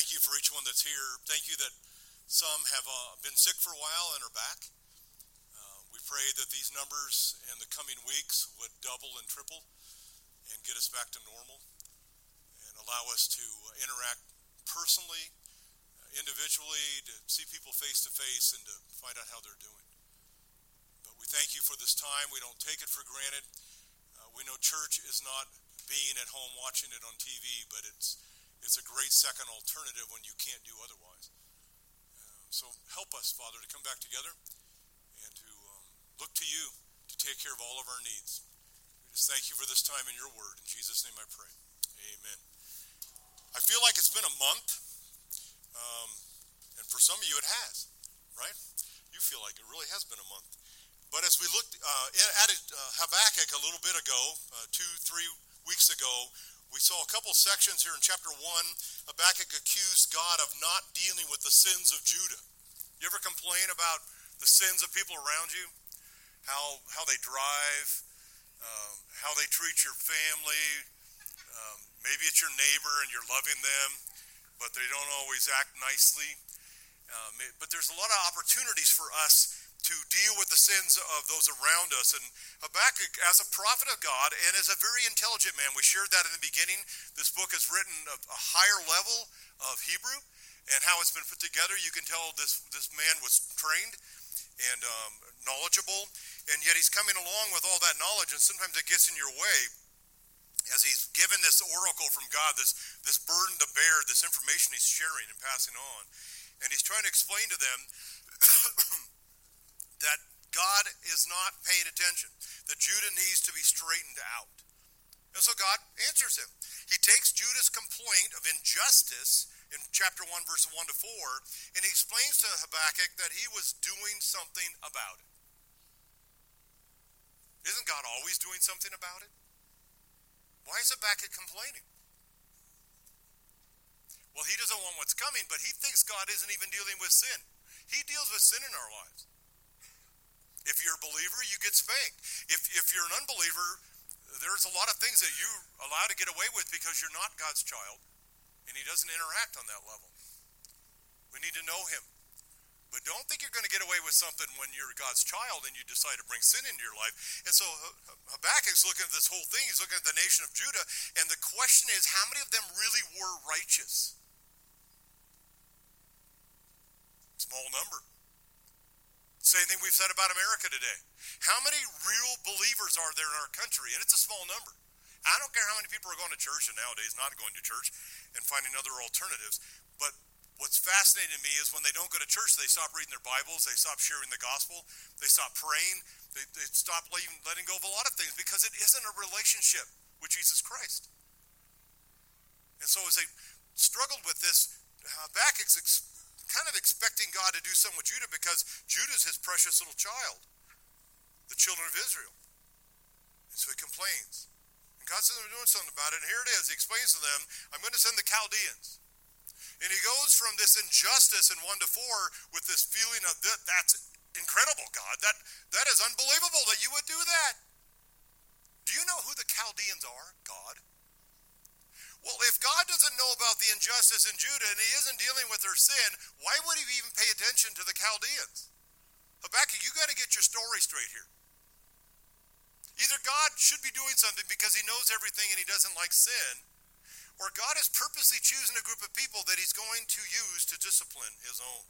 thank you for each one that's here. Thank you that some have uh, been sick for a while and are back. Uh, we pray that these numbers in the coming weeks would double and triple and get us back to normal and allow us to interact personally, uh, individually, to see people face to face and to find out how they're doing. But we thank you for this time. We don't take it for granted. Uh, we know church is not being at home watching it on TV, but it's it's a great second alternative when you can't do otherwise. Um, so help us, Father, to come back together and to um, look to you to take care of all of our needs. We just thank you for this time in your word. In Jesus' name I pray. Amen. I feel like it's been a month, um, and for some of you it has, right? You feel like it really has been a month. But as we looked uh, at it, uh, Habakkuk a little bit ago, uh, two, three weeks ago, we saw a couple sections here in chapter 1. Habakkuk accused God of not dealing with the sins of Judah. You ever complain about the sins of people around you? How, how they drive, um, how they treat your family. Um, maybe it's your neighbor and you're loving them, but they don't always act nicely. Um, but there's a lot of opportunities for us to deal with the sins of those around us. And Habakkuk, as a prophet of God and as a very intelligent man, we shared that in the beginning. This book is written of a higher level of Hebrew and how it's been put together. You can tell this, this man was trained and um, knowledgeable, and yet he's coming along with all that knowledge, and sometimes it gets in your way as he's given this oracle from God, this, this burden to bear, this information he's sharing and passing on. And he's trying to explain to them that God is not paying attention, that Judah needs to be straightened out. And so God answers him. He takes Judah's complaint of injustice in chapter 1, verse 1 to 4, and he explains to Habakkuk that he was doing something about it. Isn't God always doing something about it? Why is Habakkuk complaining? Well, he doesn't want what's coming, but he thinks God isn't even dealing with sin. He deals with sin in our lives. If you're a believer, you get spanked. If, if you're an unbeliever, there's a lot of things that you allow to get away with because you're not God's child, and He doesn't interact on that level. We need to know Him. But don't think you're going to get away with something when you're God's child and you decide to bring sin into your life. And so Habakkuk's looking at this whole thing. He's looking at the nation of Judah. And the question is, how many of them really were righteous? Small number. Same thing we've said about America today. How many real believers are there in our country? And it's a small number. I don't care how many people are going to church and nowadays not going to church and finding other alternatives. But what's fascinating to me is when they don't go to church, they stop reading their Bibles, they stop sharing the gospel, they stop praying, they, they stop letting, letting go of a lot of things because it isn't a relationship with Jesus Christ. And so as they struggled with this, uh, Habakkuk's kind of expecting God to do something with Judah because Judah's his precious little child, the children of Israel. And so he complains. And God says, I'm doing something about it. And here it is. He explains to them, I'm going to send the Chaldeans. And he goes from this injustice in 1 to 4 with this feeling of that, that's incredible, God. That, that is unbelievable that you would do that. Do you know who the Chaldeans are? God. Well, if God doesn't know about the injustice in Judah and he isn't dealing with their sin, why would he even pay attention to the Chaldeans? Habakkuk, you got to get your story straight here. Either God should be doing something because he knows everything and he doesn't like sin, or God is purposely choosing a group of people that he's going to use to discipline his own.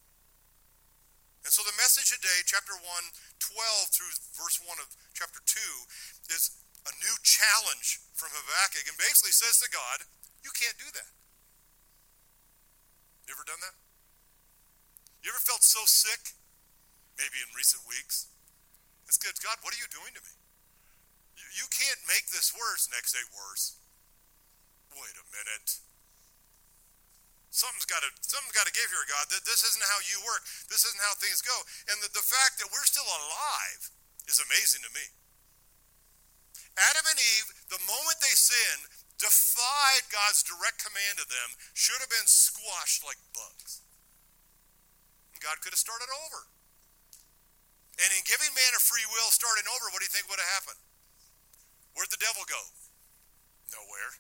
And so the message today, chapter 1, 12 through verse 1 of chapter 2, is a new challenge from Habakkuk and basically says to God, you can't do that. You ever done that? You ever felt so sick? Maybe in recent weeks. It's good. God, what are you doing to me? You, you can't make this worse. Next day, worse. Wait a minute. Something's got to something's got to give here, God. This isn't how you work. This isn't how things go. And the, the fact that we're still alive is amazing to me. Adam and Eve, the moment they sinned, defied God's direct command to them, should have been squashed like bugs. God could have started over. And in giving man a free will, starting over, what do you think would have happened? Where'd the devil go? Nowhere.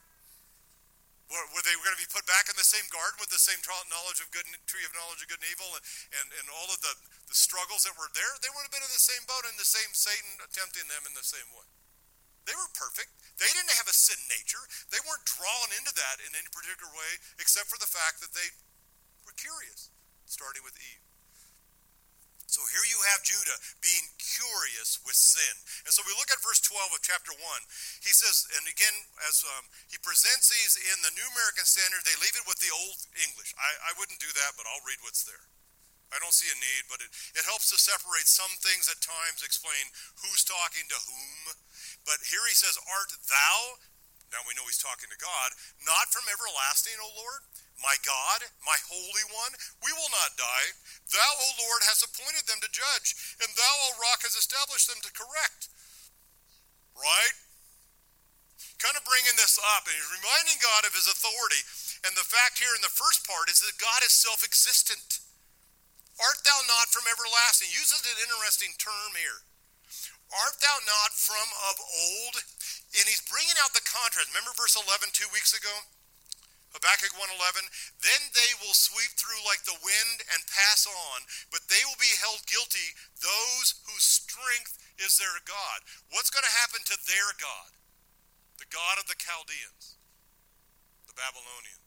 Were, they going to be put back in the same garden with the same knowledge of good tree of knowledge of good and evil and, and, and all of the, the struggles that were there? They would have been in the same boat and the same Satan tempting them in the same way. They were perfect. They didn't have a sin nature. They weren't drawn into that in any particular way, except for the fact that they were curious, starting with Eve. So here you have Judah being curious with sin. And so we look at verse 12 of chapter 1. He says, and again, as um, he presents these in the New American Standard, they leave it with the Old English. I, I wouldn't do that, but I'll read what's there. I don't see a need, but it, it helps to separate some things at times, explain who's talking to whom. But here he says, Art thou, now we know he's talking to God, not from everlasting, O Lord? My God, my Holy One, we will not die. Thou, O Lord, hast appointed them to judge, and thou, O Rock, hast established them to correct. Right? Kind of bringing this up, and he's reminding God of his authority. And the fact here in the first part is that God is self existent. Art thou not from everlasting? Uses an interesting term here. Art thou not from of old? And he's bringing out the contrast. Remember verse 11 two weeks ago? Habakkuk 1:11, then they will sweep through like the wind and pass on, but they will be held guilty those whose strength is their God. What's going to happen to their God? The God of the Chaldeans, the Babylonian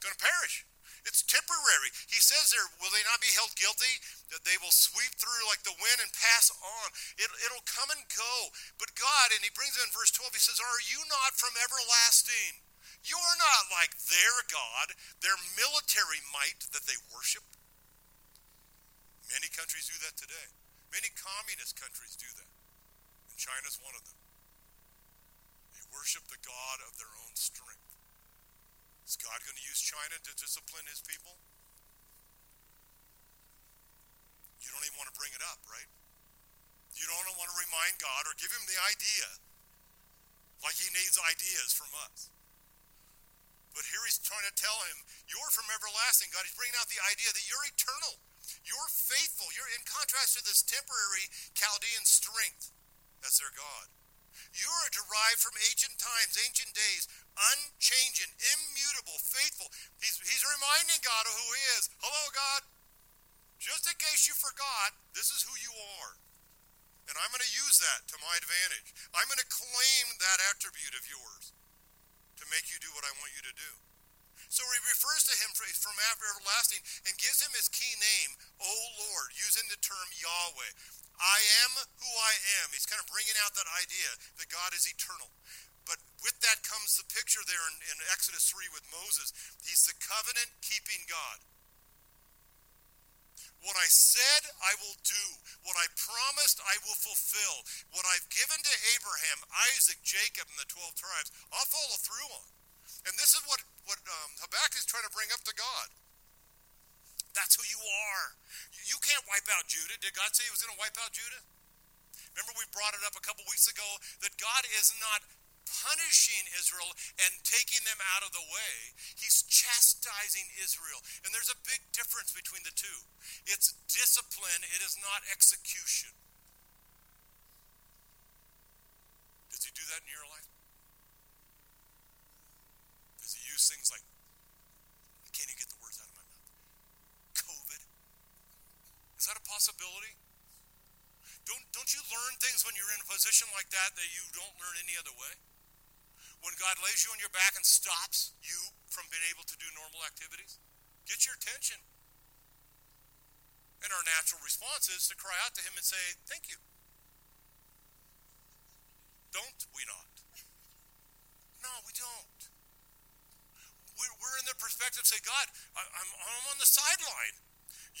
going to perish. It's temporary. He says there, will they not be held guilty? That they will sweep through like the wind and pass on. It, it'll come and go. But God, and he brings it in verse 12, he says, Are you not from everlasting? You're not like their God, their military might that they worship. Many countries do that today. Many communist countries do that. And China's one of them. They worship the God of their own strength. Is God going to use China to discipline his people? You don't even want to bring it up, right? You don't want to remind God or give him the idea like he needs ideas from us. But here he's trying to tell him, You're from everlasting, God. He's bringing out the idea that you're eternal. You're faithful. You're in contrast to this temporary Chaldean strength. That's their God. You are derived from ancient times, ancient days, unchanging, immutable, faithful. He's, he's reminding God of who he is. Hello, God. Just in case you forgot, this is who you are. And I'm going to use that to my advantage. I'm going to claim that attribute of yours to make you do what I want you to do. So he refers to him from after everlasting and gives him his key name, O Lord, using the term Yahweh. I am who I am. He's kind of bringing out that idea that God is eternal. But with that comes the picture there in, in Exodus 3 with Moses. He's the covenant keeping God. What I said, I will do. What I promised, I will fulfill. What I've given to Abraham, Isaac, Jacob, and the 12 tribes, I'll follow through on. And this is what, what um, Habakkuk is trying to bring up to God. That's who you are. You can't wipe out Judah. Did God say he was going to wipe out Judah? Remember, we brought it up a couple weeks ago that God is not punishing Israel and taking them out of the way. He's chastising Israel. And there's a big difference between the two it's discipline, it is not execution. Does he do that in your life? Does he use things like, I can't even get the words out of my mouth, COVID? Is that a possibility? Don't, don't you learn things when you're in a position like that that you don't learn any other way? when God lays you on your back and stops you from being able to do normal activities? Get your attention. And our natural response is to cry out to Him and say, Thank you. Don't we not? No, we don't. We're, in the perspective, say, God, I'm, I'm on the sideline.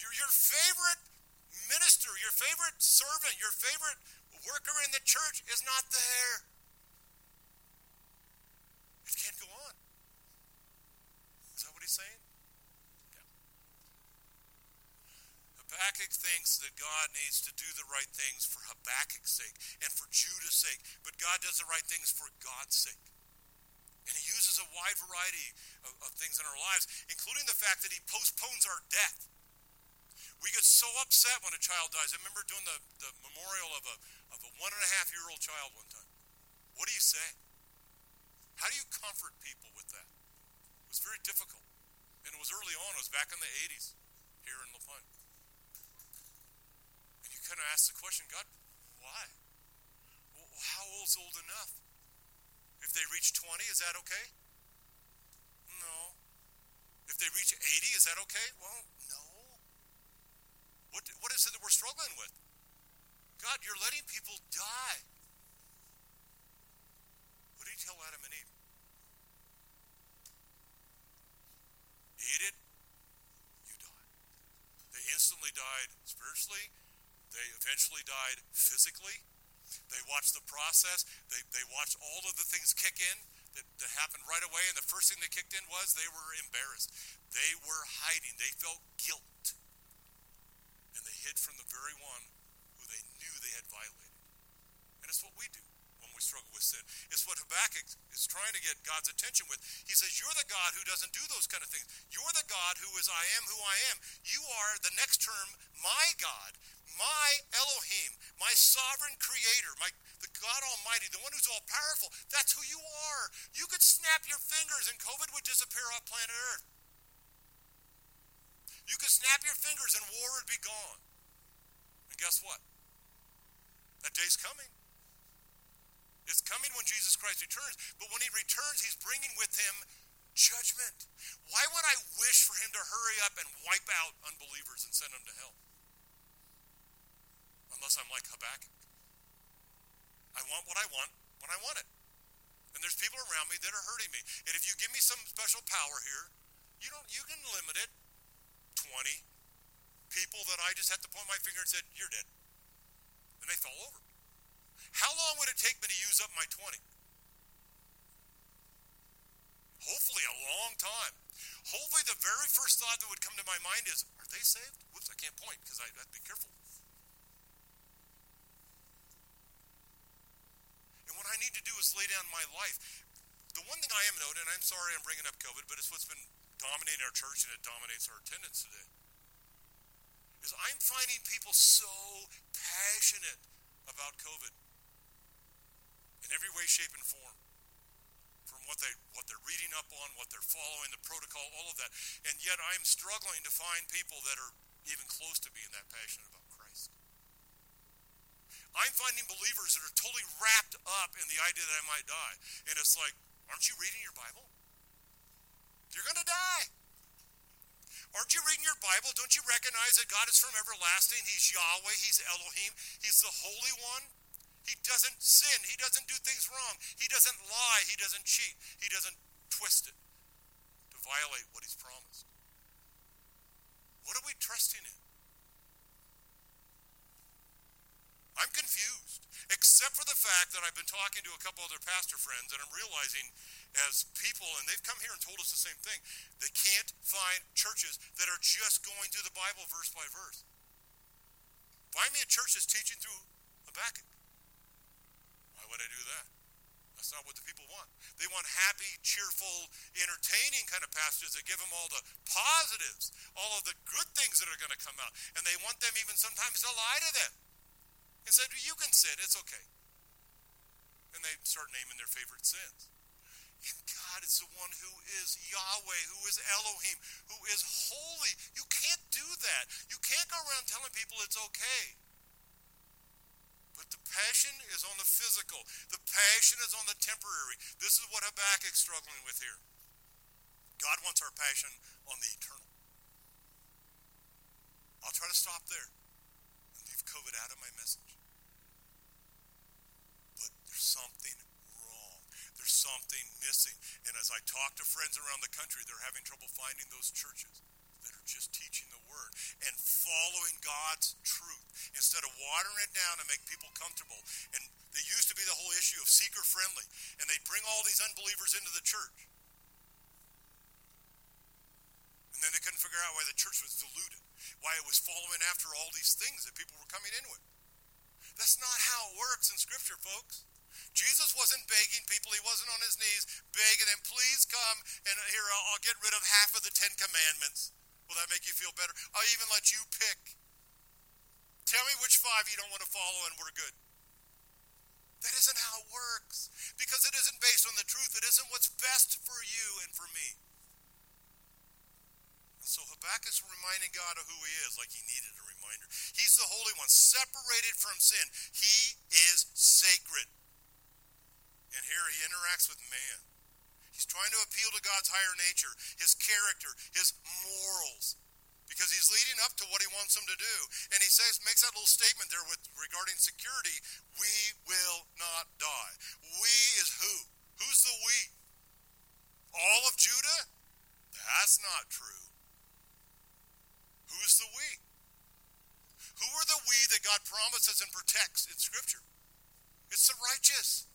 Your, your favorite minister, your favorite servant, your favorite worker in the church is not there. It can't go on. Is that what he's saying? Yeah. Habakkuk thinks that God needs to do the right things for Habakkuk's sake and for Judah's sake, but God does the right things for God's sake. And he uses a wide variety of, of things in our lives, including the fact that he postpones our death. We get so upset when a child dies. I remember doing the, the memorial of a, of a one and a half year old child one time. What do you say? How do you comfort people with that? It was very difficult. And it was early on, it was back in the 80s here in LaPont. And you kind of ask the question God, why? Well, how old's old enough? If they reach 20, is that okay? No. If they reach 80, is that okay? Well, what, what is it that we're struggling with? God, you're letting people die. What did he tell Adam and Eve? Eat it, you die. They instantly died spiritually. They eventually died physically. They watched the process. They, they watched all of the things kick in that, that happened right away. And the first thing that kicked in was they were embarrassed. They were hiding. They felt guilt. Hid from the very one who they knew they had violated. And it's what we do when we struggle with sin. It's what Habakkuk is trying to get God's attention with. He says, You're the God who doesn't do those kind of things. You're the God who is I am who I am. You are the next term, my God, my Elohim, my sovereign creator, my the God Almighty, the one who's all powerful. That's who you are. You could snap your fingers and COVID would disappear off planet Earth. You could snap your fingers and war would be gone. Guess what? That day's coming. It's coming when Jesus Christ returns. But when he returns, he's bringing with him judgment. Why would I wish for him to hurry up and wipe out unbelievers and send them to hell? unless I'm like Habakkuk. I want what I want when I want it. And there's people around me that are hurting me. And if you give me some special power here, you don't you can limit it. 20 people that I just had to point my finger and said, You're dead. And they fall over. How long would it take me to use up my 20? Hopefully, a long time. Hopefully, the very first thought that would come to my mind is, Are they saved? Whoops, I can't point because I have to be careful. And what I need to do is lay down my life. The one thing I am noting, and I'm sorry I'm bringing up COVID, but it's what's been dominating our church and it dominates our attendance today, is I'm finding people so passionate about COVID in every way, shape, and form. From what they what they're reading up on, what they're following, the protocol, all of that. And yet I'm struggling to find people that are even close to being that passionate about Christ. I'm finding believers that are totally wrapped up in the idea that I might die. And it's like, aren't you reading your Bible? You're going to die. Aren't you reading your Bible? Don't you recognize that God is from everlasting? He's Yahweh, He's Elohim, He's the Holy One. He doesn't sin, He doesn't do things wrong, He doesn't lie, He doesn't cheat, He doesn't twist it to violate what He's promised. What are we trusting in? I'm confused, except for the fact that I've been talking to a couple other pastor friends, and I'm realizing as people, and they've come here and told us the same thing, they can't find churches that are just going through the Bible verse by verse. Find me a church that's teaching through Habakkuk. Why would I do that? That's not what the people want. They want happy, cheerful, entertaining kind of passages that give them all the positives, all of the good things that are going to come out. And they want them even sometimes to lie to them and said, You can sin, it's okay. And they start naming their favorite sins. God is the one who is Yahweh, who is Elohim, who is holy. You can't do that. You can't go around telling people it's okay. But the passion is on the physical, the passion is on the temporary. This is what Habakkuk's struggling with here. God wants our passion on the eternal. I'll try to stop there and leave COVID out of my message something wrong. There's something missing. And as I talk to friends around the country, they're having trouble finding those churches that are just teaching the word and following God's truth instead of watering it down to make people comfortable. And they used to be the whole issue of seeker friendly, and they bring all these unbelievers into the church. And then they couldn't figure out why the church was diluted, why it was following after all these things that people were coming in with. That's not how it works in Scripture, folks. Jesus wasn't begging people, he wasn't on his knees begging them, please come and here, I'll, I'll get rid of half of the Ten Commandments. Will that make you feel better? I'll even let you pick. Tell me which five you don't want to follow and we're good. That isn't how it works because it isn't based on the truth. It isn't what's best for you and for me. so Habakkuk Habakkuk's reminding God of who he is, like he needed a reminder. He's the Holy One, separated from sin. He is sacred. And here he interacts with man. He's trying to appeal to God's higher nature, his character, his morals, because he's leading up to what he wants them to do. And he says, makes that little statement there with regarding security: "We will not die." We is who? Who's the we? All of Judah? That's not true. Who's the we? Who are the we that God promises and protects in Scripture? It's the righteous.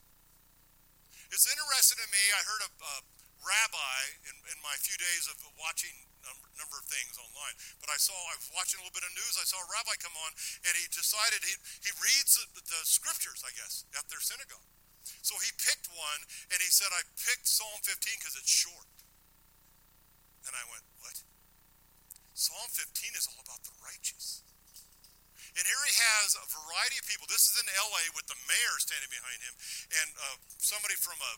It's interesting to me. I heard a, a rabbi in, in, my few days of watching a number of things online, but I saw I was watching a little bit of news. I saw a rabbi come on, and he decided he he reads the, the scriptures, I guess, at their synagogue. So he picked one, and he said, "I picked Psalm 15 because it's short." And I went, "What?" Psalm 15 is all about the righteous. And here he has a variety of people. This is in LA with the mayor standing behind him, and uh, somebody from a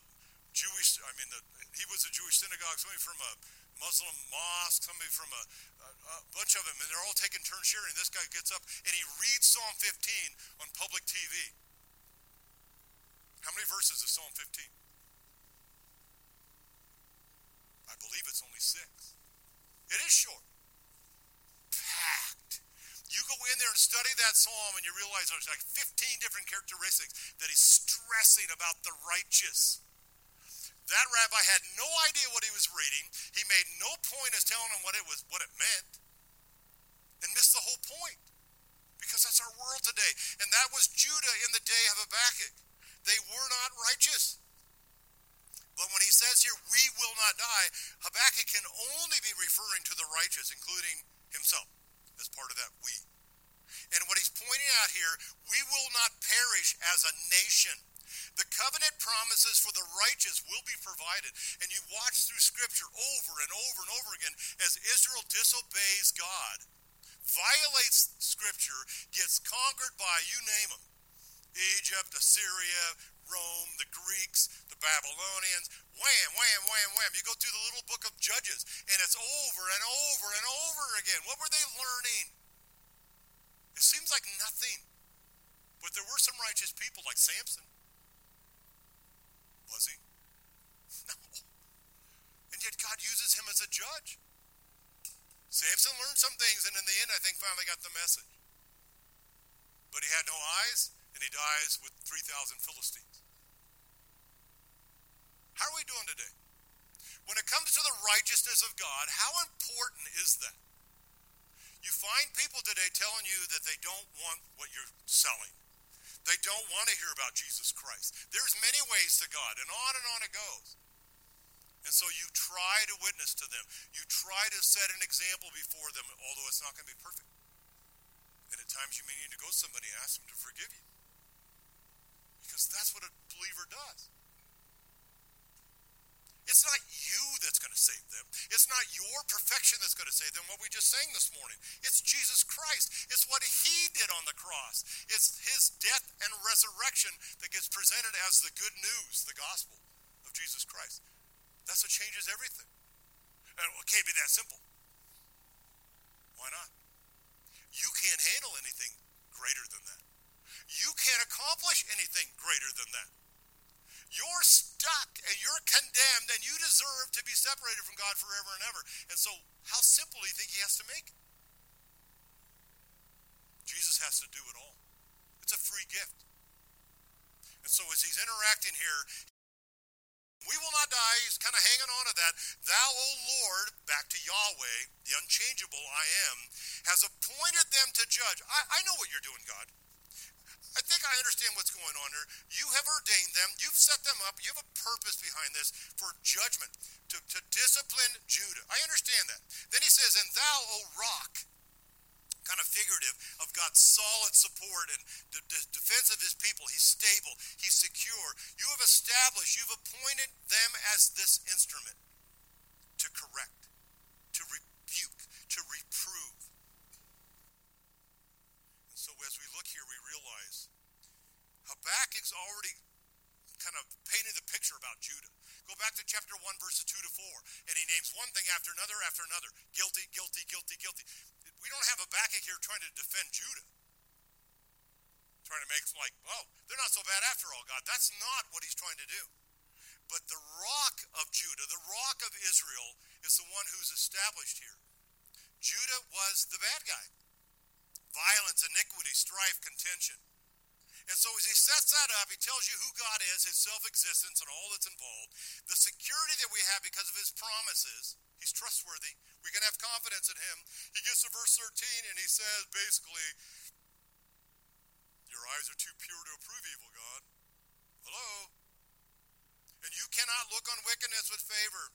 Jewish, I mean, the, he was a Jewish synagogue, somebody from a Muslim mosque, somebody from a, a, bunch of them, and they're all taking turns sharing. This guy gets up and he reads Psalm 15 on public TV. How many verses is Psalm 15? I believe it's only six. It is short. You go in there and study that psalm, and you realize there's like 15 different characteristics that he's stressing about the righteous. That rabbi had no idea what he was reading. He made no point as telling him what it was, what it meant, and missed the whole point. Because that's our world today. And that was Judah in the day of Habakkuk. They were not righteous. But when he says here, we will not die, Habakkuk can only be referring to the righteous, including himself as part of that we. And what he's pointing out here, we will not perish as a nation. The covenant promises for the righteous will be provided. And you watch through Scripture over and over and over again as Israel disobeys God, violates Scripture, gets conquered by you name them Egypt, Assyria, Rome, the Greeks, the Babylonians. Wham, wham, wham, wham. You go through the little book of Judges, and it's over and over and over again. What were they learning? It seems like nothing. But there were some righteous people like Samson. Was he? No. And yet God uses him as a judge. Samson learned some things, and in the end, I think finally got the message. But he had no eyes, and he dies with 3,000 Philistines. How are we doing today? When it comes to the righteousness of God, how important is that? You find people today telling you that they don't want what you're selling. They don't want to hear about Jesus Christ. There's many ways to God, and on and on it goes. And so you try to witness to them. You try to set an example before them, although it's not going to be perfect. And at times you may need to go to somebody and ask them to forgive you. Because that's what a believer does. It's not you that's going to save them. It's not your perfection that's going to save them, what we just sang this morning. It's Jesus Christ. It's what he did on the cross. It's his death and resurrection that gets presented as the good news, the gospel of Jesus Christ. That's what changes everything. It can't be that simple. Why not? You can't handle anything greater than that. You can't accomplish anything greater than that. You're stuck and you're condemned and you deserve to be separated from God forever and ever. And so, how simple do you think He has to make? Jesus has to do it all. It's a free gift. And so, as He's interacting here, we will not die. He's kind of hanging on to that. Thou, O Lord, back to Yahweh, the unchangeable I am, has appointed them to judge. I, I know what you're doing, God. I think I understand what's going on here. You have ordained them, you've set them up, you have a purpose behind this for judgment, to, to discipline Judah. I understand that. Then he says, And thou, O rock, kind of figurative of God's solid support and the, the defense of his people. He's stable, he's secure. You have established, you've appointed them as this instrument to correct, to rebuke, to reprove And so as we look here, we realize Habakkuk's already kind of painted the picture about Judah. Go back to chapter 1, verses 2 to 4, and he names one thing after another after another. Guilty, guilty, guilty, guilty. We don't have Habakkuk here trying to defend Judah. Trying to make like, oh, they're not so bad after all, God. That's not what he's trying to do. But the rock of Judah, the rock of Israel, is the one who's established here. Judah was the bad guy. Violence, iniquity, strife, contention. And so as he sets that up, he tells you who God is, his self-existence, and all that's involved. The security that we have because of his promises. He's trustworthy. We can have confidence in him. He gets to verse 13 and he says basically, Your eyes are too pure to approve evil, God. Hello? And you cannot look on wickedness with favor.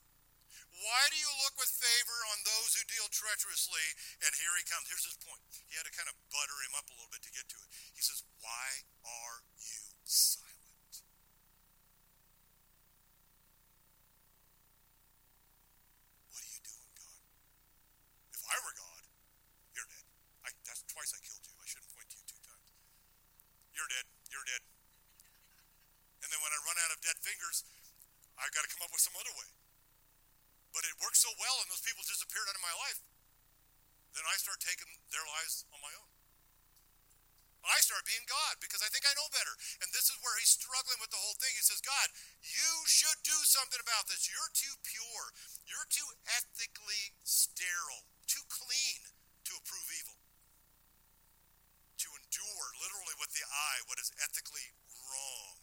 Why do you look with favor on those who deal treacherously? And here he comes. Here's his point. He had to kind of butter him up a little bit to get to it. He says, Why are you silent? What are you doing, God? If I were God, you're dead. I, that's twice I killed you. I shouldn't point to you two times. You're dead. You're dead. And then when I run out of dead fingers, I've got to come up with some other way. But it worked so well and those people disappeared out of my life. Then I start taking their lives on my own. I start being God because I think I know better. And this is where he's struggling with the whole thing. He says, God, you should do something about this. You're too pure. You're too ethically sterile, too clean to approve evil. To endure, literally with the eye, what is ethically wrong.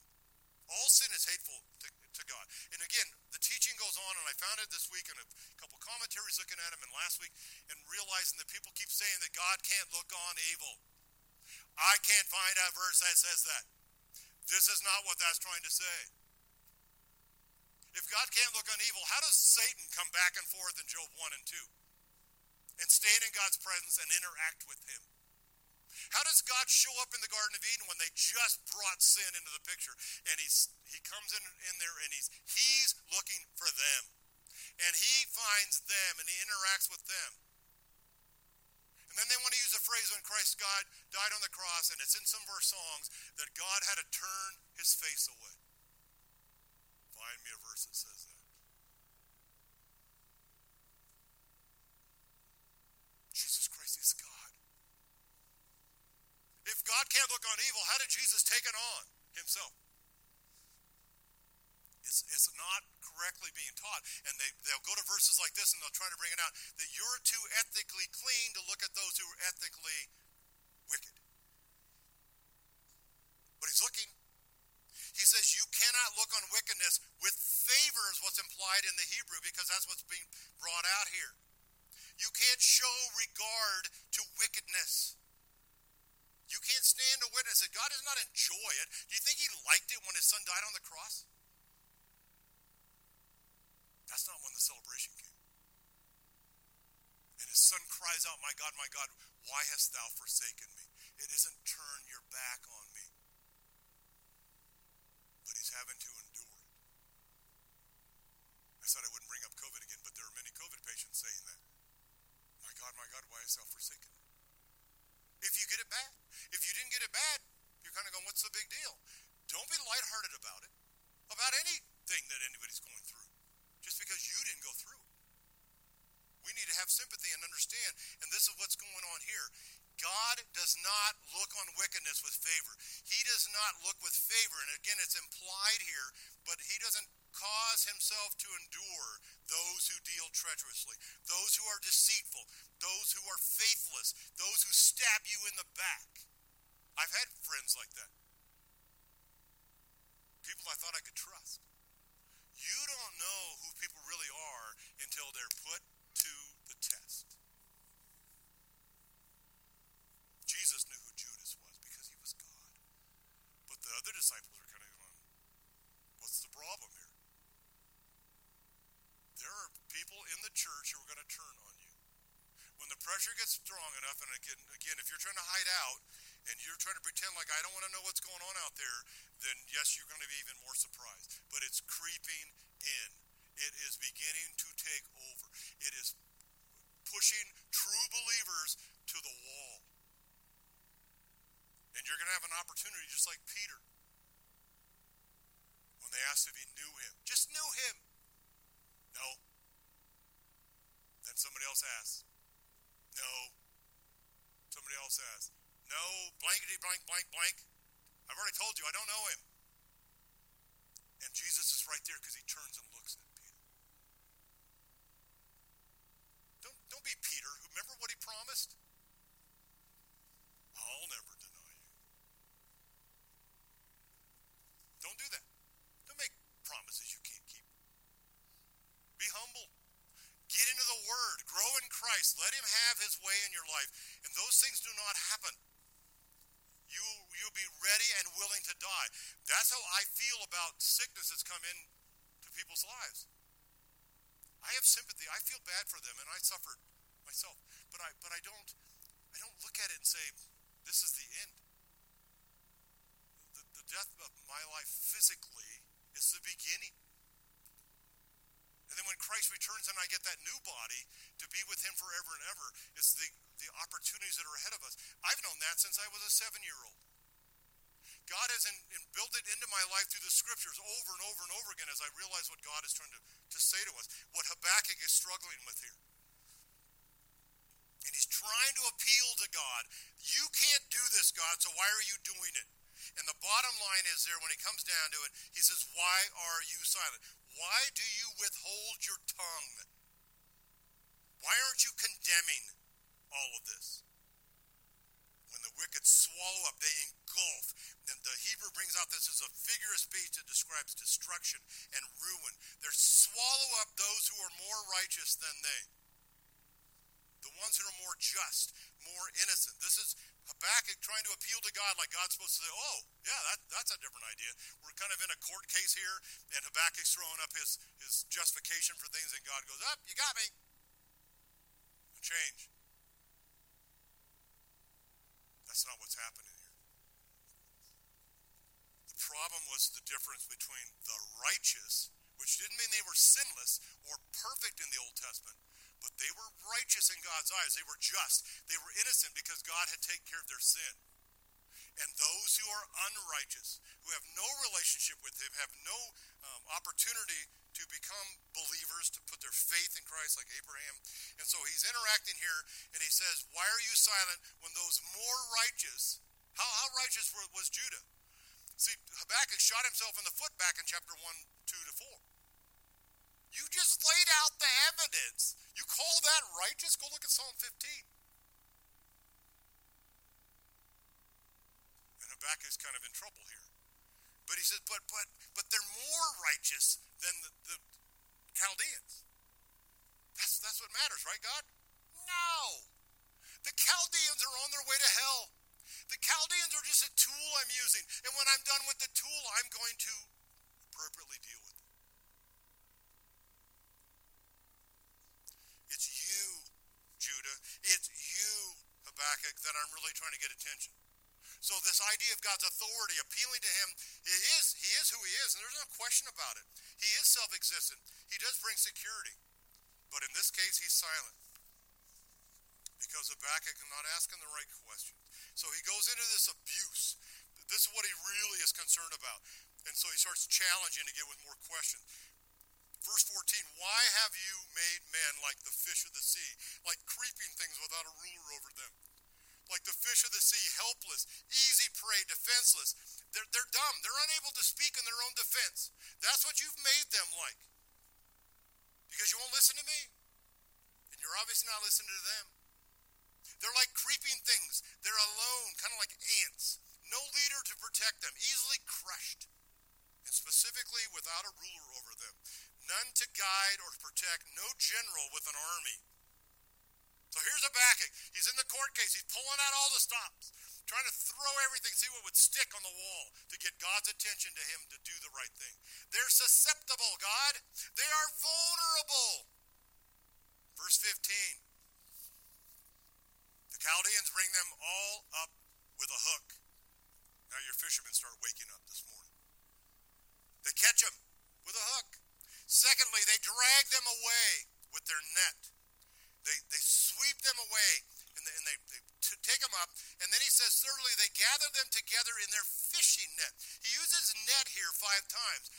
All sin is hateful to, to God. And again, goes on, and I found it this week in a couple commentaries looking at him and last week, and realizing that people keep saying that God can't look on evil. I can't find a verse that says that. This is not what that's trying to say. If God can't look on evil, how does Satan come back and forth in Job 1 and 2 and stand in God's presence and interact with him? How does God show up in the Garden of Eden when they just brought sin into the picture? And he's, he comes in, in there and he's, he's looking for them. And he finds them and he interacts with them. And then they want to use the phrase when Christ God died on the cross, and it's in some of our songs, that God had to turn his face away. Find me a verse that says that. Jesus Christ is God. If God can't look on evil, how did Jesus take it on himself? It's, it's not correctly being taught. And they, they'll go to verses like this and they'll try to bring it out that you're too ethically clean to look at those who are ethically wicked. But he's looking. He says you cannot look on wickedness with favor, is what's implied in the Hebrew, because that's what's being brought out here. You can't show regard to wickedness. You can't stand to witness it. God does not enjoy it. Do you think he liked it when his son died on the cross? That's not when the celebration came. And his son cries out, My God, my God, why hast thou forsaken me? It isn't turn your back on me, but he's having to endure it. I said I wouldn't bring up COVID again, but there are many COVID patients saying that. My God, my God, why hast thou forsaken me? If you get it bad. If you didn't get it bad, you're kind of going, What's the big deal? Don't be lighthearted about it, about anything that anybody's going through just because you didn't go through it. We need to have sympathy and understand, and this is what's going on here. God does not look on wickedness with favor. He does not look with favor, and again, it's implied here, but he doesn't cause himself to endure those who deal treacherously, those who are deceitful, those who are faithless, those who stab you in the back. I've had friends like that. People I thought I could trust. You don't know who people really are until they're put to the test. Jesus knew who Judas was because he was God. But the other disciples are kind of going, what's the problem here? There are people in the church who are going to turn on you. When the pressure gets strong enough, and again, again, if you're trying to hide out and you're trying to pretend like I don't want to know what's going on out there, then yes, you're going to be even more surprised. But it's creeping in. It is beginning to take over. It is pushing true believers to the wall. And you're going to have an opportunity just like Peter when they asked if he knew him. Just knew him. No. Then somebody else asks. No. Somebody else asks. No, blankety blank blank blank. I've already told you I don't know him. And Jesus is right there because he turns and looks at Peter. Don't, don't be Peter. Remember what he promised? I'll never deny you. Don't do that. Don't make promises you can't keep. Be humble. Get into the Word. Grow in Christ. Let Him have His way in your life. And those things do not happen you you'll be ready and willing to die. That's how I feel about sickness that's come in to people's lives. I have sympathy. I feel bad for them, and I suffered myself. But I but I don't I don't look at it and say this is the end. The, the death of my life physically is the beginning. And then when Christ returns and I get that new body to be with him forever and ever, it's the, the opportunities that are ahead of us. I've known that since I was a seven year old. God has in, in built it into my life through the scriptures over and over and over again as I realize what God is trying to, to say to us, what Habakkuk is struggling with here. And he's trying to appeal to God. You can't do this, God, so why are you doing it? And the bottom line is there when he comes down to it, he says, Why are you silent? Why do you withhold your tongue? Why aren't you condemning all of this? When the wicked swallow up, they engulf. Describes destruction and ruin. They swallow up those who are more righteous than they. The ones that are more just, more innocent. This is Habakkuk trying to appeal to God like God's supposed to say, oh, yeah, that, that's a different idea. We're kind of in a court case here, and Habakkuk's throwing up his, his justification for things, and God goes, up, oh, you got me. Change. That's not what's happening problem was the difference between the righteous, which didn't mean they were sinless or perfect in the Old Testament, but they were righteous in God's eyes. They were just. They were innocent because God had taken care of their sin. And those who are unrighteous, who have no relationship with Him, have no um, opportunity to become believers, to put their faith in Christ like Abraham. And so he's interacting here, and he says, Why are you silent when those more righteous, how, how righteous was Judah? See, Habakkuk shot himself in the foot back in chapter 1, 2 to 4. You just laid out the evidence. You call that righteous? Go look at Psalm 15. And Habakkuk's kind of in trouble here. But he says, but but but they're more righteous than the, the Chaldeans. That's that's what matters, right, God? No. The Chaldeans are on their way to hell. The Chaldeans are just a tool I'm using. And when I'm done with the tool, I'm going to appropriately deal with it. It's you, Judah. It's you, Habakkuk, that I'm really trying to get attention. So this idea of God's authority, appealing to him, he is, he is who he is, and there's no question about it. He is self-existent. He does bring security. But in this case, he's silent. Because Habakkuk is not asking the right questions. So he goes into this abuse. This is what he really is concerned about. And so he starts challenging get with more questions. Verse 14, why have you made men like the fish of the sea, like creeping things without a ruler over them? Like the fish of the sea, helpless, easy prey, defenseless. They're, they're dumb. They're unable to speak in their own defense. That's what you've made them like. Because you won't listen to me. And you're obviously not listening to them. They're like creeping things. They're alone, kind of like ants. No leader to protect them, easily crushed. And specifically without a ruler over them none to guide or protect, no general with an army. So here's Habakkuk. He's in the court case. He's pulling out all the stops, trying to throw everything, see what would stick on the wall to get God's attention to him to do the right thing. They're susceptible, God. They are vulnerable. Verse 15. The Chaldeans bring them all up with a hook. Now your fishermen start waking up this morning. They catch them with a hook. Secondly, they drag them away with their net. They, they sweep them away and they, and they, they t- take them up. And then he says, thirdly, they gather them together in their fishing net. He uses net here five times.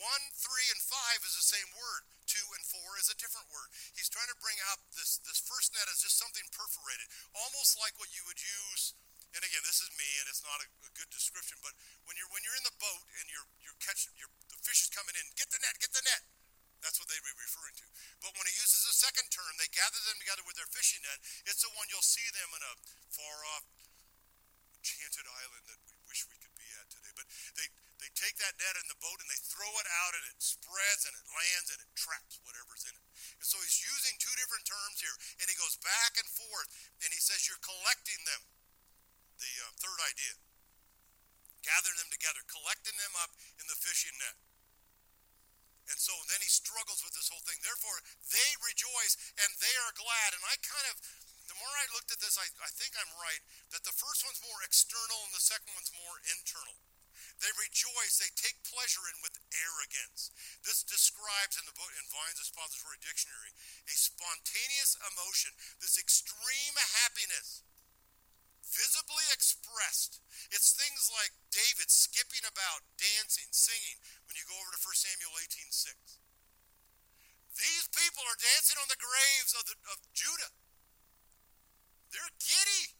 One, three, and five is the same word. Two and four is a different word. He's trying to bring out this, this first net as just something perforated, almost like what you would use. And again, this is me, and it's not a, a good description. But when you're when you're in the boat and you're you're catching, you're, the fish is coming in, get the net, get the net. That's what they'd be referring to. But when he uses the second term, they gather them together with their fishing net. It's the one you'll see them in a far off, enchanted island that we wish we could be at today. But they they take that net in the boat and they throw it out and it spreads and it lands and it traps whatever's in it. And so he's using two different terms here. And he goes back and forth and he says, You're collecting them. The uh, third idea gathering them together, collecting them up in the fishing net. And so then he struggles with this whole thing. Therefore, they rejoice and they are glad. And I kind of, the more I looked at this, I, I think I'm right that the first one's more external and the second one's more internal. They rejoice, they take pleasure in with arrogance. This describes in the book in Vine's Expository Dictionary a spontaneous emotion, this extreme happiness, visibly expressed. It's things like David skipping about, dancing, singing, when you go over to 1 Samuel 18:6. These people are dancing on the graves of, the, of Judah. They're giddy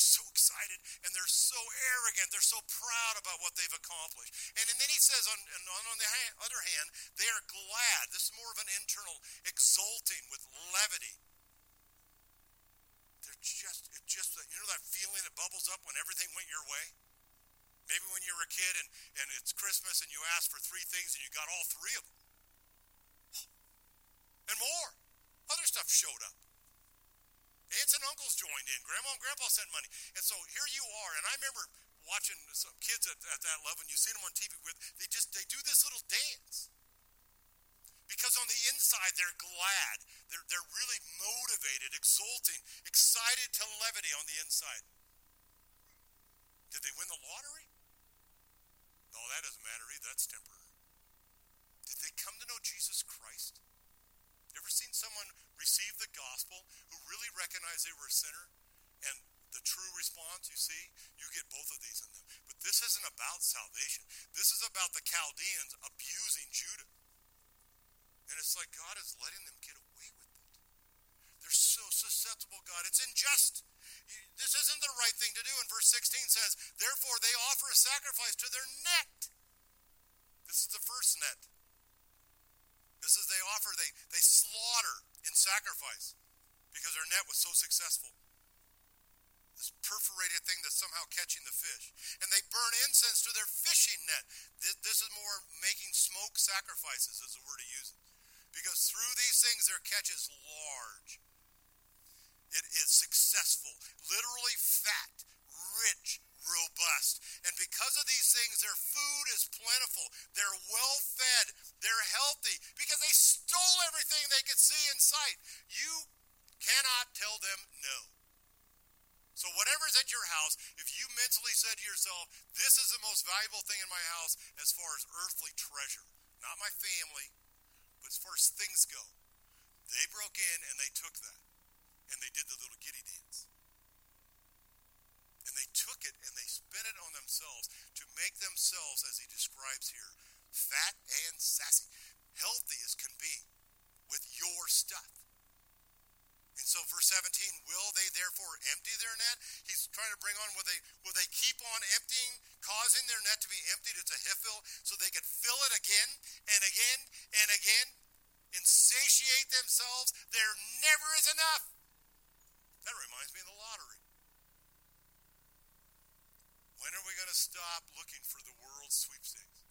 so excited and they're so arrogant. They're so proud about what they've accomplished. And, and then he says, on, on, on the ha- other hand, they are glad. This is more of an internal exulting with levity. They're just, it just, you know that feeling that bubbles up when everything went your way? Maybe when you were a kid and, and it's Christmas and you asked for three things and you got all three of them. And more. Other stuff showed up. Aunts and uncles joined in. Grandma and grandpa sent money. And so here you are. And I remember watching some kids at, at that level, and you see them on TV with, they just, they do this little dance. Because on the inside, they're glad. They're, they're really motivated, exulting, excited to levity on the inside. Did they win the lottery? No, that doesn't matter either. That's temporary. Did they come to know Jesus Christ? You ever seen someone receive the gospel who really recognized they were a sinner? And the true response, you see, you get both of these in them. But this isn't about salvation. This is about the Chaldeans abusing Judah. And it's like God is letting them get away with it. They're so susceptible, God. It's unjust. This isn't the right thing to do. And verse 16 says, Therefore they offer a sacrifice to their net. This is the first net. This is they offer, they, they slaughter in sacrifice because their net was so successful. This perforated thing that's somehow catching the fish. And they burn incense to their fishing net. This is more making smoke sacrifices, is the word he uses. Because through these things, their catch is large. It is successful, literally fat, rich, robust. And because of these things, their food is plentiful. They're well fed. They're healthy because they stole everything they could see in sight. You cannot tell them no. So, whatever's at your house, if you mentally said to yourself, This is the most valuable thing in my house as far as earthly treasure, not my family, but as far as things go, they broke in and they took that. And they did the little giddy dance they took it and they spent it on themselves to make themselves, as he describes here, fat and sassy, healthy as can be with your stuff. And so verse 17, will they therefore empty their net? He's trying to bring on will they will they keep on emptying, causing their net to be emptied? It's a hiphil, so they could fill it again and again and again, and satiate themselves. There never is enough. That reminds me of the lottery. When are we going to stop looking for the world's sweepstakes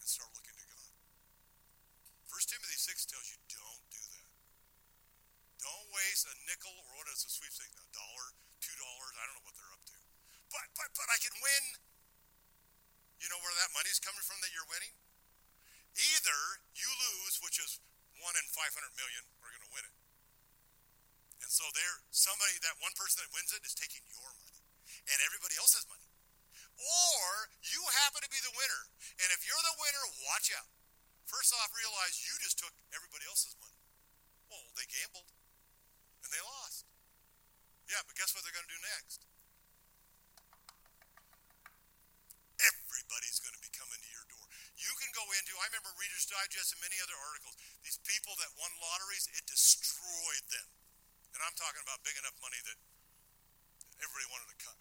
and start looking to God? 1 Timothy 6 tells you don't do that. Don't waste a nickel or what is a sweepstake? A dollar, two dollars, I don't know what they're up to. But but but I can win. You know where that money's coming from that you're winning? Either you lose, which is one in five hundred million are going to win it. And so there somebody that one person that wins it is taking your and everybody else has money. Or you happen to be the winner. And if you're the winner, watch out. First off, realize you just took everybody else's money. Well, they gambled and they lost. Yeah, but guess what they're going to do next? Everybody's going to be coming to your door. You can go into, I remember Reader's Digest and many other articles, these people that won lotteries, it destroyed them. And I'm talking about big enough money that everybody wanted to cut.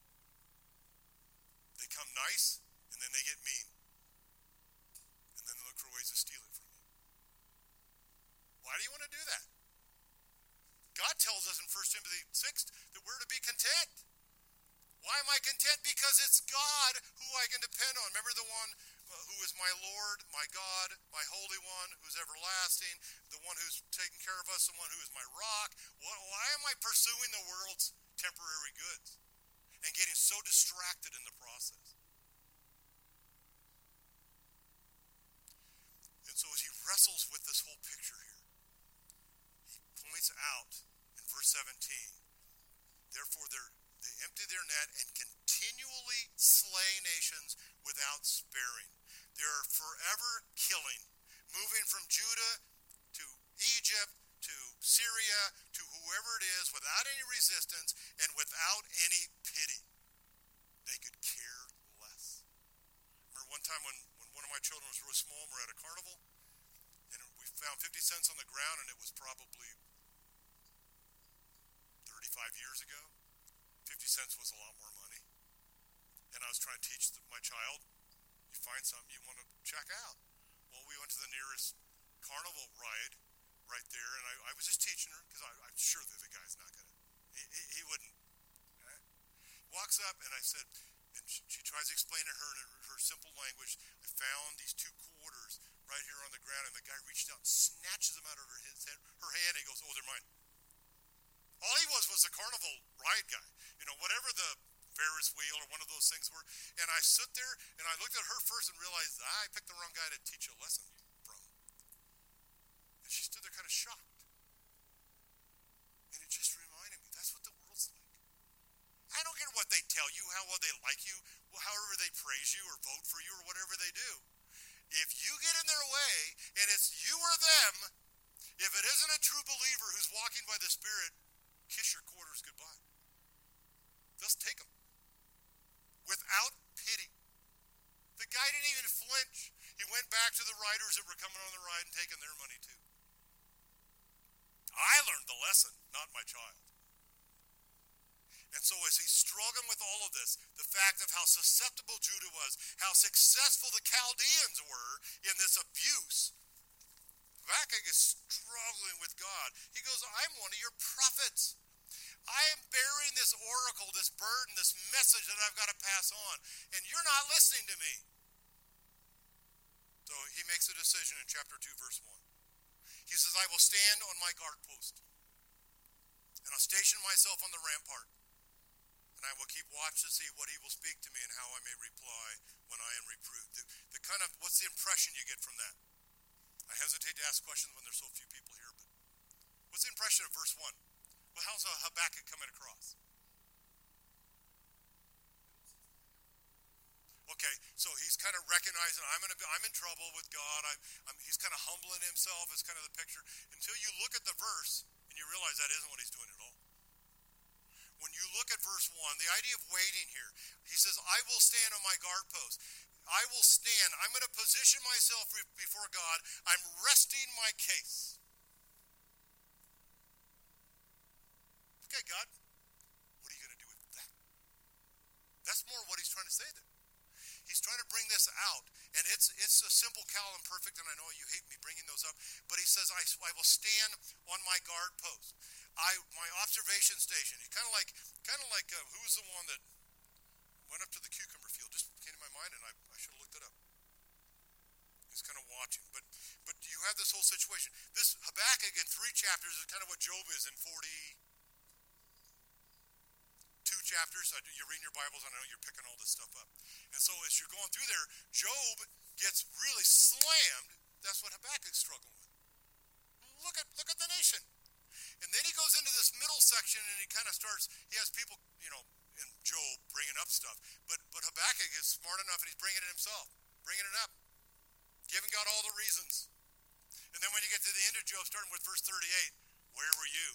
They come nice, and then they get mean. And then they look for ways to steal it from you. Why do you want to do that? God tells us in 1 Timothy 6 that we're to be content. Why am I content? Because it's God who I can depend on. Remember the one uh, who is my Lord, my God, my Holy One, who's everlasting, the one who's taking care of us, the one who is my rock. Why am I pursuing the world's temporary goods and getting so distracted in the process? And so as he wrestles with this whole picture here, he points out in verse 17, therefore they empty their net and continually slay nations without sparing. They're forever killing, moving from Judah to Egypt to Syria to whoever it is without any resistance and without any pity. They could care less. Remember one time when, when one of my children was really small and we're at a carnival and we found 50 cents on the ground and it was probably 35 years ago. 50 cents was a lot more money. And I was trying to teach my child you find something you want to check out. Well, we went to the nearest carnival ride right there, and I, I was just teaching her because I'm sure that the guy's not going to, he, he, wouldn't. Walks up, and I said, and she, she tries to explain to her in her, simple language, I found these two quarters right here on the ground, and the guy reached out snatches them out of her, his, her hand, and he goes, oh, they're mine. All he was was a carnival ride guy. You know, whatever the Ferris wheel or one of those things were. And I stood there and I looked at her first and realized I picked the wrong guy to teach a lesson from. And she stood there kind of shocked. And it just reminded me that's what the world's like. I don't care what they tell you, how well they like you, however they praise you or vote for you or whatever they do. If you get in their way and it's you or them, if it isn't a true believer who's walking by the Spirit, kiss your quarters goodbye. Just take them without pity. The guy didn't even flinch. He went back to the riders that were coming on the ride and taking their money too. I learned the lesson, not my child. And so, as he's struggling with all of this, the fact of how susceptible Judah was, how successful the Chaldeans were in this abuse, Habakkuk is struggling with God. He goes, I'm one of your prophets. I am bearing this oracle, this burden, this message that I've got to pass on, and you're not listening to me. So he makes a decision in chapter 2, verse 1. He says, I will stand on my guard post, and I'll station myself on the rampart, and I will keep watch to see what he will speak to me and how I may reply when I am reproved. The, the kind of, what's the impression you get from that? I hesitate to ask questions when there's so few people here, but what's the impression of verse 1? Well, how's Habakkuk coming across? Okay, so he's kind of recognizing I'm in, a, I'm in trouble with God. I'm, I'm, he's kind of humbling himself. It's kind of the picture until you look at the verse and you realize that isn't what he's doing. When you look at verse 1, the idea of waiting here, he says, I will stand on my guard post. I will stand. I'm going to position myself before God. I'm resting my case. Okay, God, what are you going to do with that? That's more what he's trying to say there. He's trying to bring this out. And it's it's a simple, qal, and perfect, and I know you hate me bringing those up, but he says, I, I will stand on my guard post. I my observation station. It's kind of like kind of like uh, who was the one that went up to the cucumber field? Just came to my mind, and I, I should have looked it up. He's kind of watching, but but you have this whole situation. This Habakkuk in three chapters is kind of what Job is in forty two chapters. You're reading your Bibles, I know you're picking all this stuff up. And so as you're going through there, Job gets really slammed. That's what Habakkuk's struggling with. Look at look at the nation. And then he goes into this middle section, and he kind of starts. He has people, you know, in Job bringing up stuff, but but Habakkuk is smart enough, and he's bringing it himself, bringing it up, giving God all the reasons. And then when you get to the end of Job, starting with verse 38, where were you?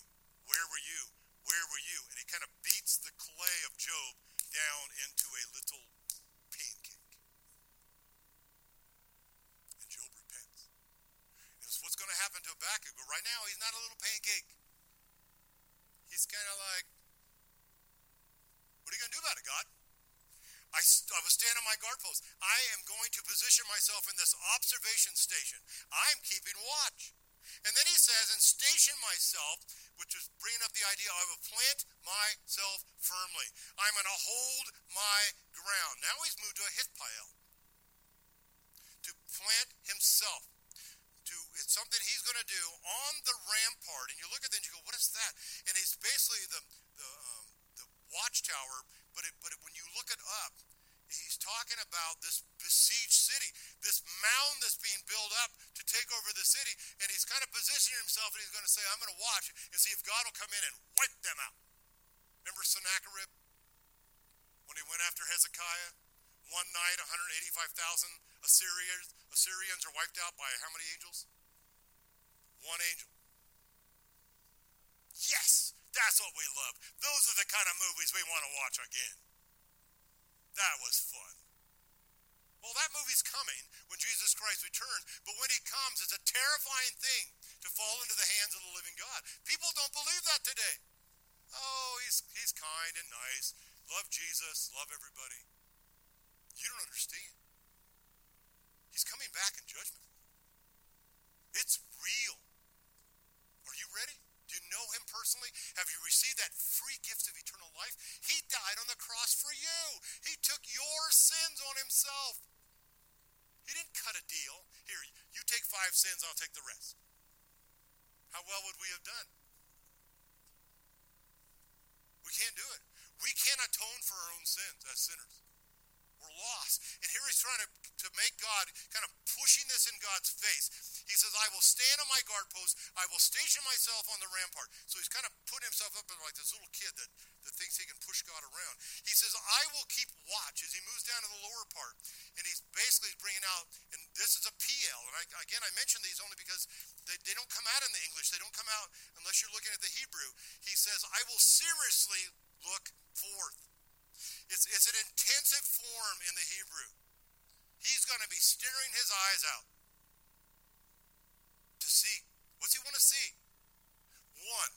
Where were you? Where were you? And he kind of beats the clay of Job down into a little pancake. And Job repents. And it's what's going to happen to Habakkuk, but right now he's not a little pancake. He's kind of like, what are you going to do about it, God? I, I was standing on my guard post. I am going to position myself in this observation station. I'm keeping watch. And then he says, and station myself, which is bringing up the idea, I will plant myself firmly. I'm going to hold my ground. Now he's moved to a hitpael. To plant himself. It's something he's going to do on the rampart. And you look at it and you go, what is that? And it's basically the, the, um, the watchtower but, it, but it, when you look it up, he's talking about this besieged city, this mound that's being built up to take over the city, and he's kind of positioning himself, and he's going to say, "I'm going to watch and see if God will come in and wipe them out." Remember Sennacherib when he went after Hezekiah? One night, 185,000 Assyrians Assyrians are wiped out by how many angels? One angel. Yes, that's what we love. Those are the kind of movies we want to watch again. That was fun. Well, that movie's coming when Jesus Christ returns, but when he comes, it's a terrifying thing to fall into the hands of the living God. People don't believe that today. Oh, he's, he's kind and nice. Love Jesus, love everybody. You don't understand. He's coming back in judgment. It's real. Ready? Do you know him personally? Have you received that free gift of eternal life? He died on the cross for you. He took your sins on himself. He didn't cut a deal. Here, you take five sins, I'll take the rest. How well would we have done? We can't do it. We can't atone for our own sins as sinners. Lost. And here he's trying to, to make God kind of pushing this in God's face. He says, I will stand on my guard post. I will station myself on the rampart. So he's kind of putting himself up like this little kid that, that thinks he can push God around. He says, I will keep watch as he moves down to the lower part. And he's basically bringing out, and this is a piel. And I, again, I mention these only because they, they don't come out in the English. They don't come out unless you're looking at the Hebrew. He says, I will seriously look forth. It's, it's an intensive form in the Hebrew. He's going to be staring his eyes out to see. What's he want to see? One,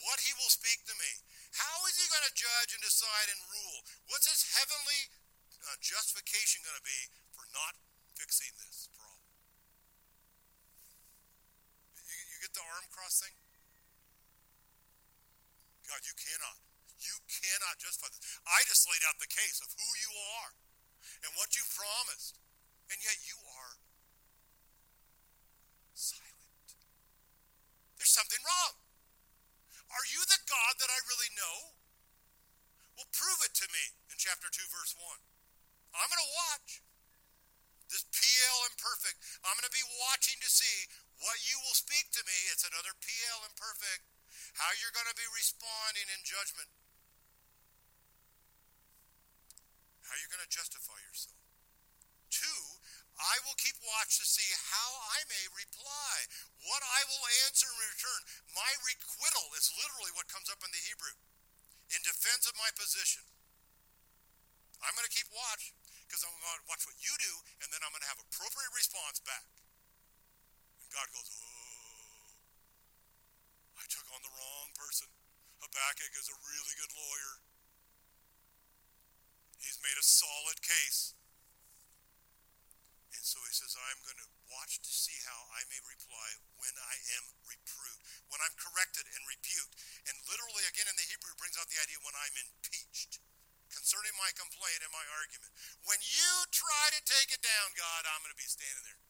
what he will speak to me. How is he going to judge and decide and rule? What's his heavenly uh, justification going to be for not fixing this problem? You, you get the arm cross thing? God, you cannot. You cannot justify this. I just laid out the case of who you are and what you promised, and yet you are silent. There's something wrong. Are you the God that I really know? Well, prove it to me in chapter 2, verse 1. I'm going to watch. This piel imperfect. I'm going to be watching to see what you will speak to me. It's another piel imperfect. How you're going to be responding in judgment. How are you going to justify yourself? Two, I will keep watch to see how I may reply, what I will answer in return. My requital is literally what comes up in the Hebrew in defense of my position. I'm going to keep watch because I'm going to watch what you do, and then I'm going to have appropriate response back. And God goes, Oh, I took on the wrong person. Habakkuk is a really good lawyer. Made a solid case. And so he says, I'm going to watch to see how I may reply when I am reproved, when I'm corrected and rebuked. And literally, again, in the Hebrew, it brings out the idea when I'm impeached concerning my complaint and my argument. When you try to take it down, God, I'm going to be standing there.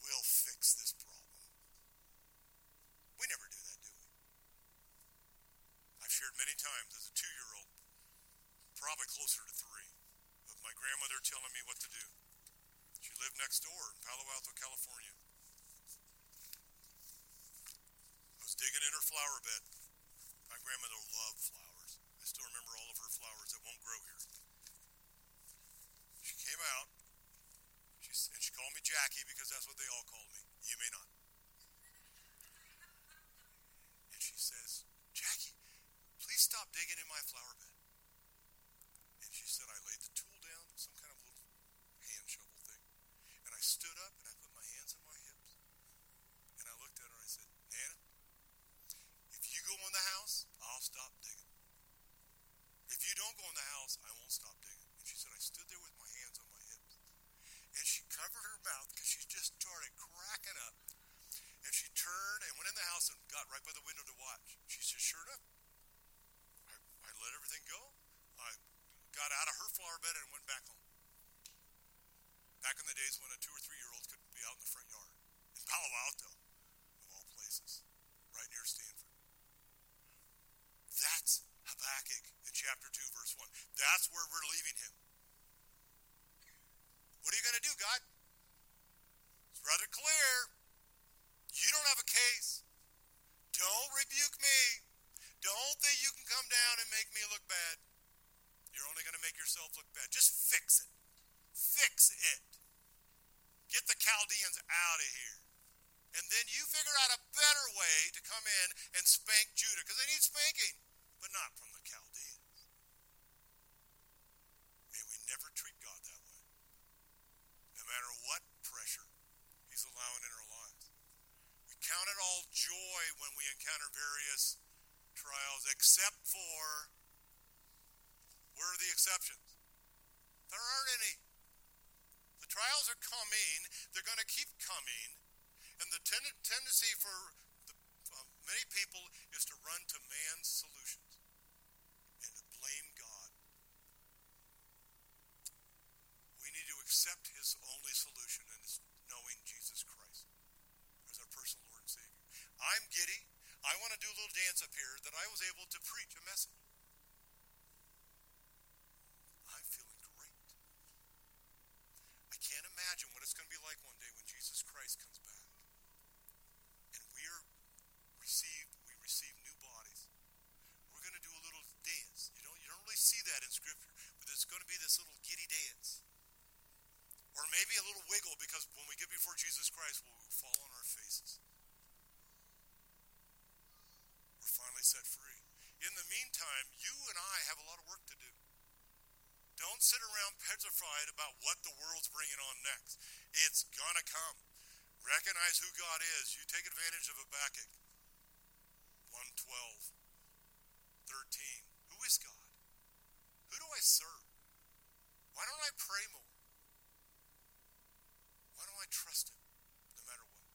We'll fix this problem. We never do that, do we? I've shared many times as a two year probably closer to three of my grandmother telling me what to do. She lived next door in Palo Alto, California. I was digging in her flower bed. My grandmother loved flowers. I still remember all of her flowers that won't grow here. She came out, she, and she called me Jackie because that's what they all called me. You may not. And she says, Jackie, please stop digging in my flower bed. out right by the window to watch. She says, Sure enough, I, I let everything go. I got out of her flower bed and went back home. Back in the days when a two or three year old could be out in the front yard. In Palo Alto, of all places, right near Stanford. That's Habakkuk in chapter 2, verse 1. That's where we're leaving him. What are you going to do, God? It's rather clear. You don't have a case. Don't rebuke me. Don't think you can come down and make me look bad. You're only going to make yourself look bad. Just fix it. Fix it. Get the Chaldeans out of here. And then you figure out a better way to come in and spank Judah, because they need spanking, but not from the Chaldeans. May we never treat God that way. No matter what pressure He's allowing in our lives. We count it all joy when we encounter various trials, except for where are the exceptions? There aren't any. The trials are coming, they're going to keep coming, and the ten- tendency for the, uh, many people is to run to man's solutions and to blame God. We need to accept his only solution, and it's knowing Jesus Christ as our personal Lord and Savior. I'm giddy. I want to do a little dance up here that I was able to preach a message. I'm feeling great. I can't imagine what it's going to be like one day when Jesus Christ comes back. And we're received, we receive new bodies. We're going to do a little dance. You don't, you don't really see that in Scripture, but there's going to be this little giddy dance. Or maybe a little wiggle because when we get before Jesus Christ, we'll fall on our faces. We're finally set free. In the meantime, you and I have a lot of work to do. Don't sit petrified about what the world's bringing on next. It's going to come. Recognize who God is. You take advantage of Habakkuk 112, 13. Who is God? Who do I serve? Why don't I pray more? Why don't I trust Him no matter what?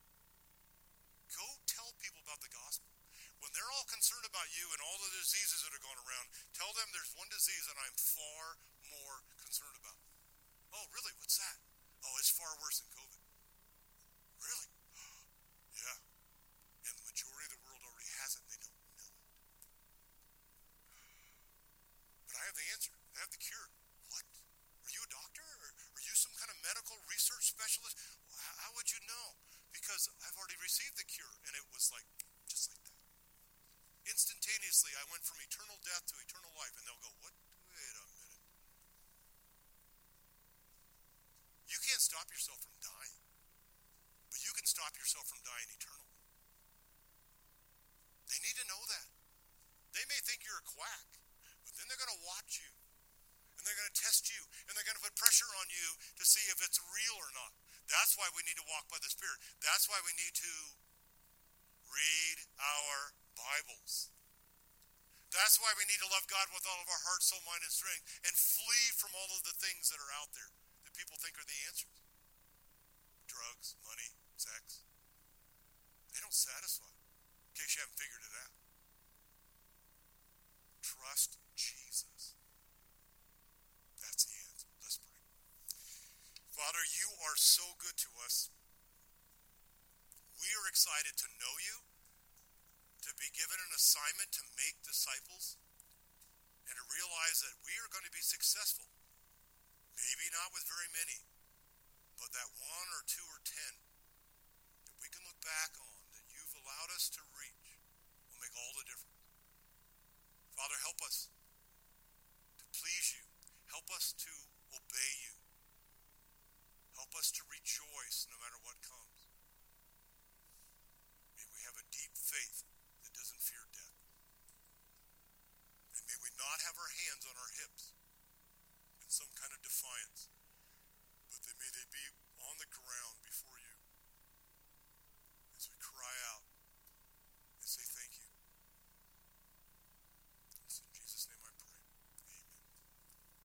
Go tell people about the gospel. When they're all concerned about you and all the diseases that are going around, tell them there's one disease that I'm far more concerned about. Oh, really? What's that? Oh, it's far worse than COVID. Really? yeah. And the majority of the world already has it. They don't know it. But I have the answer. I have the cure. What? Are you a doctor? Or are you some kind of medical research specialist? How would you know? Because I've already received the cure. And it was like, just like that. Instantaneously, I went from eternal death to eternal life. And they'll go, what? Wait a minute. You can't stop yourself from dying, but you can stop yourself from dying eternally. They need to know that. They may quack, but then they're going to watch you, and they're going to test you, and they're going to put pressure on you to see if it's real or not. That's why we need to walk by the Spirit. That's why we need to read our Bibles. That's why we need to love God with all of our heart, soul, mind, and strength, and flee from all of the things that are out there that people think are the answers drugs, money, sex. They don't satisfy, in case you haven't figured it out. Trust Jesus. That's the answer. Let's pray. Father, you are so good to us. We are excited to know you, to be given an assignment to make disciples, and to realize that we are going to be successful. Maybe not with very many, but that one or two or ten that we can look back on that you've allowed us to reach will make all the difference. Father, help us to please you. Help us to obey you. Help us to rejoice no matter what comes.